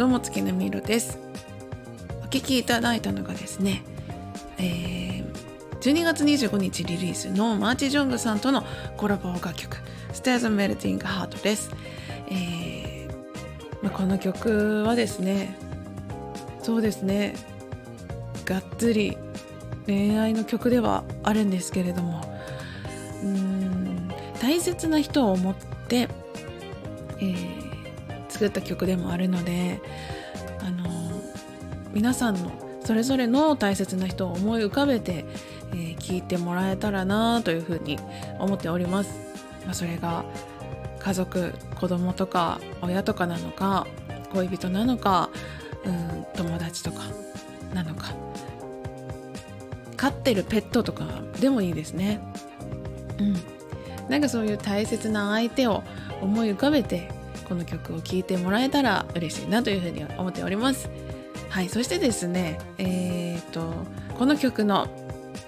どうも月のみろです。お聴きいただいたのがですね、えー、12月25日リリースのマーチ・ジョングさんとのコラボ楽曲「Stairs and Melting Heart」です、えーまあ、この曲はですねそうですねがっつり恋愛の曲ではあるんですけれどもうん大切な人を思って、えー、作った曲でもあるのであの皆さんのそれぞれの大切な人を思い浮かべて、えー、聞いてもらえたらなというふうに思っております。まあ、それが家族子供とか親とかなのか恋人なのか、うん、友達とかなのか飼ってるペットとかでもいいですね。うん、なんかそういう大切な相手を思い浮かべてこの曲を聴いてもらえたら嬉しいなというふうに思っております。はい、そしてですね、えーと、この曲の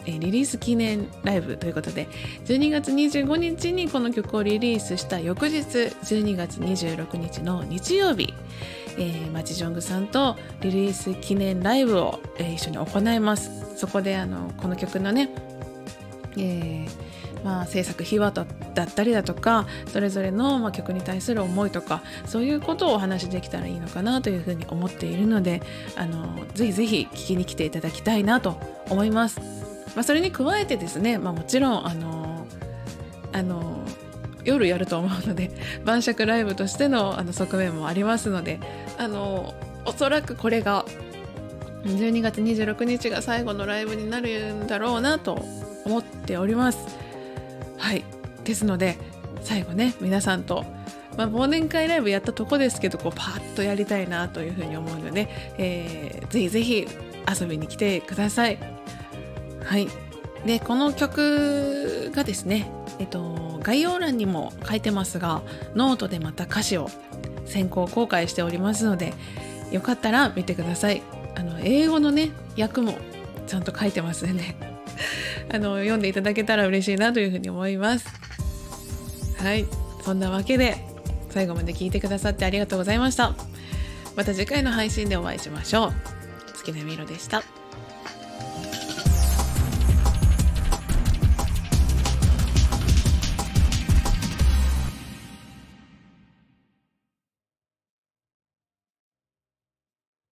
リリース記念ライブということで12月25日にこの曲をリリースした翌日12月26日の日曜日、えー、マチジョングさんとリリース記念ライブを、えー、一緒に行いますそこであのこの曲のね、えーまあ、制作秘話だったりだとかそれぞれの、曲に対する思いとかそういうことをお話しできたらいいのかなというふうに思っているのであのぜひぜひ聞きに来ていただきたいなと思います。まあ、それに加えてですね、まあ、もちろんあのあの夜やると思うので 晩酌ライブとしてのあの側面もありますのであのおそらくこれが12月26日が最後のライブになるんだろうなと思っております。はい。ですので最後ね皆さんと、まあ、忘年会ライブやったとこですけどこうパッとやりたいなというふうに思うので、えー、ぜひぜひ遊びに来てください。はい。でこの曲がですね、えっと、概要欄にも書いてますがノートでまた歌詞を先行公開しておりますのでよかったら見てください。あの英語のね訳もちゃんと書いてますね あの読んでいただけたら嬉しいなというふうに思います。はい。そんなわけで最後まで聞いてくださってありがとうございました。また次回の配信でお会いしましょう。月並みろでした。